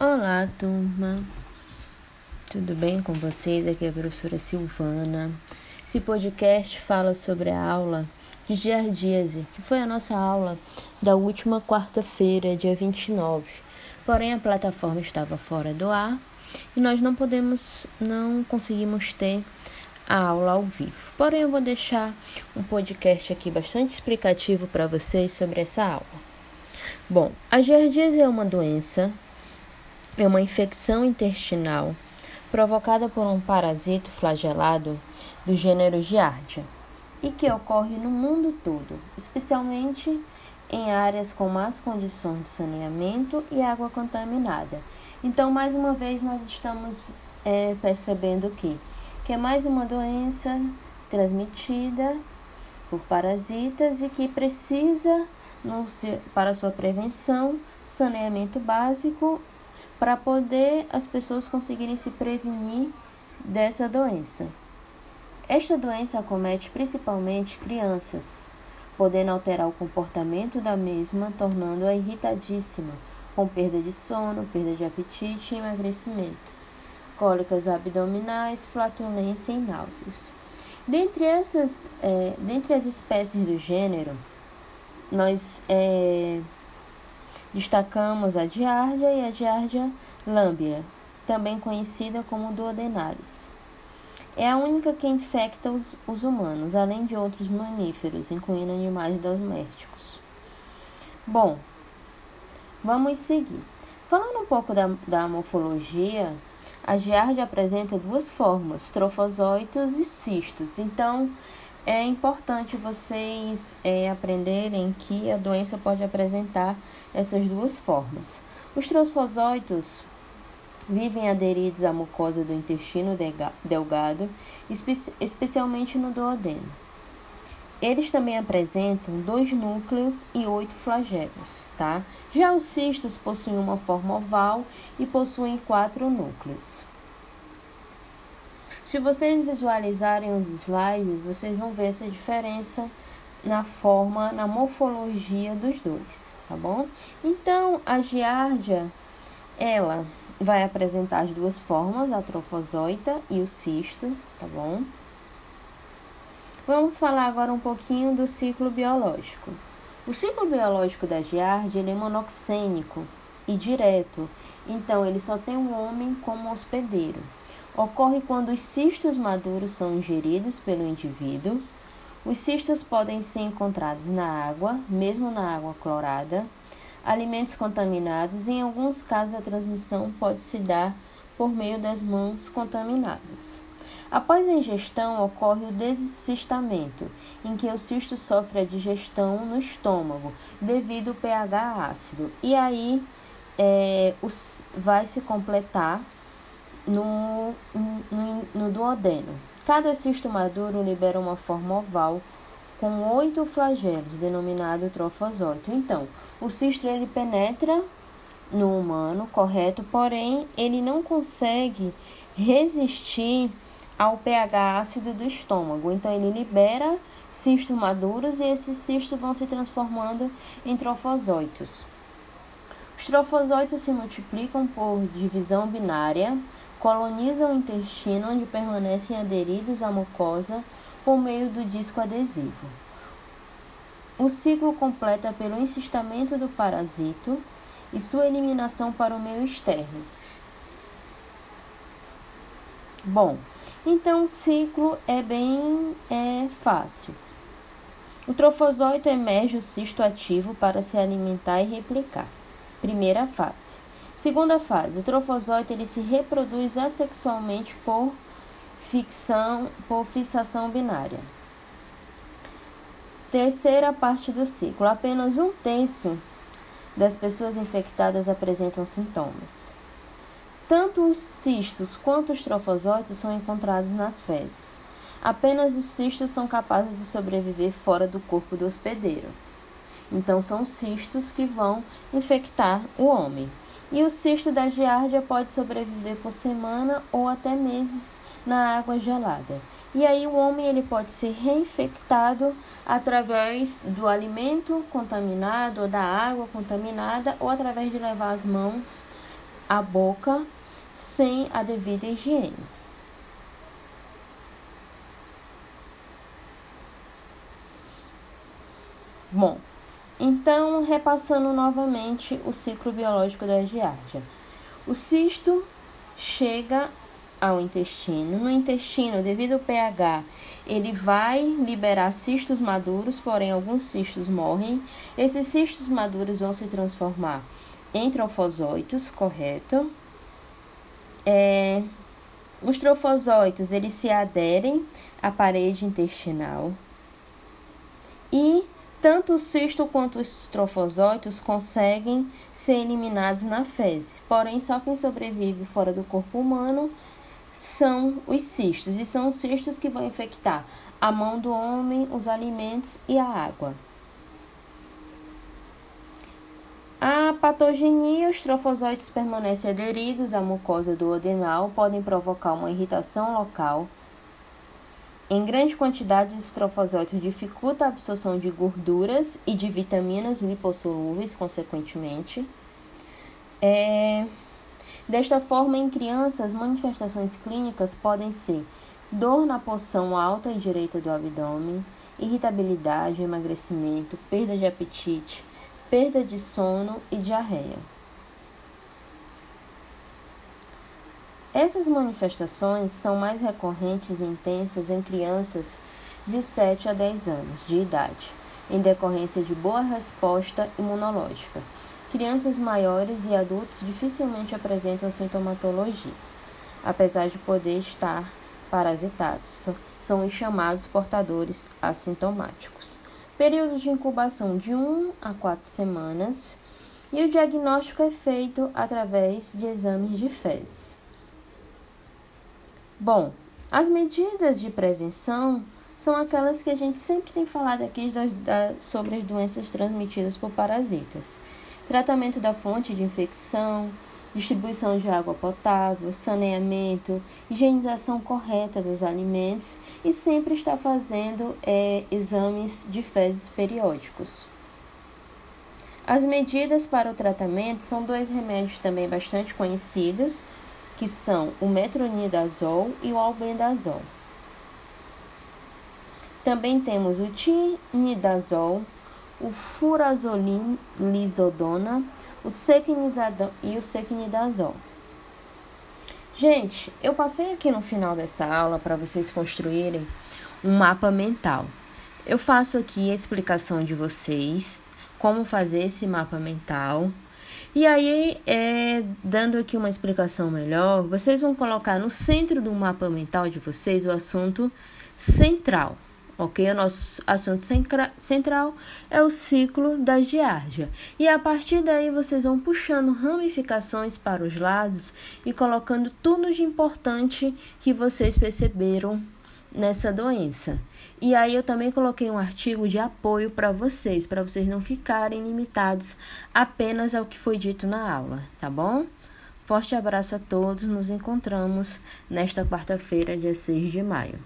Olá, turma. Tudo bem com vocês? Aqui é a professora Silvana. Esse podcast fala sobre a aula de giardíase, que foi a nossa aula da última quarta-feira, dia 29. Porém, a plataforma estava fora do ar e nós não podemos, não conseguimos ter a aula ao vivo. Porém, eu vou deixar um podcast aqui bastante explicativo para vocês sobre essa aula. Bom, a giardíase é uma doença é uma infecção intestinal provocada por um parasito flagelado do gênero Giardia e que ocorre no mundo todo, especialmente em áreas com más condições de saneamento e água contaminada. Então, mais uma vez, nós estamos é, percebendo que, que é mais uma doença transmitida por parasitas e que precisa, no, para sua prevenção, saneamento básico para poder as pessoas conseguirem se prevenir dessa doença. Esta doença acomete principalmente crianças, podendo alterar o comportamento da mesma, tornando-a irritadíssima, com perda de sono, perda de apetite e emagrecimento, cólicas abdominais, flatulência e náuseas. Dentre, essas, é, dentre as espécies do gênero, nós é, Destacamos a Giardia e a Giardia lambia, também conhecida como duodenalis. É a única que infecta os, os humanos, além de outros mamíferos, incluindo animais domésticos. Bom, vamos seguir. Falando um pouco da, da morfologia, a giardia apresenta duas formas, trofosóitos e cistos. Então, é importante vocês é, aprenderem que a doença pode apresentar essas duas formas. Os trofosóitos vivem aderidos à mucosa do intestino delgado, espe especialmente no duodeno. Eles também apresentam dois núcleos e oito flagelos, tá? Já os cistos possuem uma forma oval e possuem quatro núcleos. Se vocês visualizarem os slides, vocês vão ver essa diferença na forma, na morfologia dos dois, tá bom? Então, a giardia, ela vai apresentar as duas formas, a trofosóita e o cisto, tá bom? Vamos falar agora um pouquinho do ciclo biológico. O ciclo biológico da giardia ele é monoxênico e direto, então ele só tem um homem como hospedeiro. Ocorre quando os cistos maduros são ingeridos pelo indivíduo. Os cistos podem ser encontrados na água, mesmo na água clorada, alimentos contaminados e, em alguns casos, a transmissão pode se dar por meio das mãos contaminadas. Após a ingestão, ocorre o descistamento, em que o cisto sofre a digestão no estômago devido ao pH ácido. E aí é, os, vai se completar no, no, no duodeno. Cada cisto maduro libera uma forma oval com oito flagelos, denominado trofosóito. Então, o cisto ele penetra no humano, correto, porém ele não consegue resistir ao pH ácido do estômago. Então ele libera cistos maduros e esses cistos vão se transformando em trofosóitos. Os trofosóitos se multiplicam por divisão binária, colonizam o intestino, onde permanecem aderidos à mucosa por meio do disco adesivo. O ciclo completa pelo encistamento do parasito e sua eliminação para o meio externo. Bom, então o ciclo é bem é, fácil. O trofosóito emerge o cisto ativo para se alimentar e replicar. Primeira fase. Segunda fase, o trofosóito ele se reproduz assexualmente por ficção, por fixação binária. Terceira parte do ciclo, apenas um terço das pessoas infectadas apresentam sintomas. Tanto os cistos quanto os trofosóitos são encontrados nas fezes. Apenas os cistos são capazes de sobreviver fora do corpo do hospedeiro. Então, são cistos que vão infectar o homem. E o cisto da giardia pode sobreviver por semana ou até meses na água gelada. E aí o homem ele pode ser reinfectado através do alimento contaminado ou da água contaminada ou através de levar as mãos a boca sem a devida higiene. Bom, então repassando novamente o ciclo biológico da giardia. O cisto chega ao intestino. No intestino, devido ao pH, ele vai liberar cistos maduros, porém alguns cistos morrem. Esses cistos maduros vão se transformar em trofosóitos, correto? É, os trofosóitos, eles se aderem à parede intestinal tanto o cisto quanto os trofosóitos conseguem ser eliminados na fezes. Porém, só quem sobrevive fora do corpo humano são os cistos, e são os cistos que vão infectar a mão do homem, os alimentos e a água. A patogenia, os trofosóides permanecem aderidos à mucosa do adenal, podem provocar uma irritação local. Em grande quantidade, os trofosóitos dificultam a absorção de gorduras e de vitaminas lipossolúveis, consequentemente. É... Desta forma, em crianças, manifestações clínicas podem ser dor na porção alta e direita do abdômen, irritabilidade, emagrecimento, perda de apetite, perda de sono e diarreia. Essas manifestações são mais recorrentes e intensas em crianças de 7 a 10 anos de idade, em decorrência de boa resposta imunológica Crianças maiores e adultos dificilmente apresentam sintomatologia, apesar de poder estar parasitados. São os chamados portadores assintomáticos. Período de incubação de 1 a 4 semanas e o diagnóstico é feito através de exames de fezes. Bom, as medidas de prevenção são aquelas que a gente sempre tem falado aqui das, da, sobre as doenças transmitidas por parasitas tratamento da fonte de infecção, distribuição de água potável, saneamento, higienização correta dos alimentos e sempre estar fazendo é, exames de fezes periódicos. As medidas para o tratamento são dois remédios também bastante conhecidos, que são o metronidazol e o albendazol. Também temos o tinidazol, o furazolizodona, o sequinizadão e o sequinidazol. Gente, eu passei aqui no final dessa aula para vocês construírem um mapa mental. Eu faço aqui a explicação de vocês como fazer esse mapa mental. E aí, é, dando aqui uma explicação melhor, vocês vão colocar no centro do mapa mental de vocês o assunto central ok? O nosso assunto central é o ciclo da giardia. E a partir daí vocês vão puxando ramificações para os lados e colocando tudo de importante que vocês perceberam nessa doença. E aí eu também coloquei um artigo de apoio para vocês, para vocês não ficarem limitados apenas ao que foi dito na aula, tá bom? Forte abraço a todos, nos encontramos nesta quarta-feira, dia 6 de maio.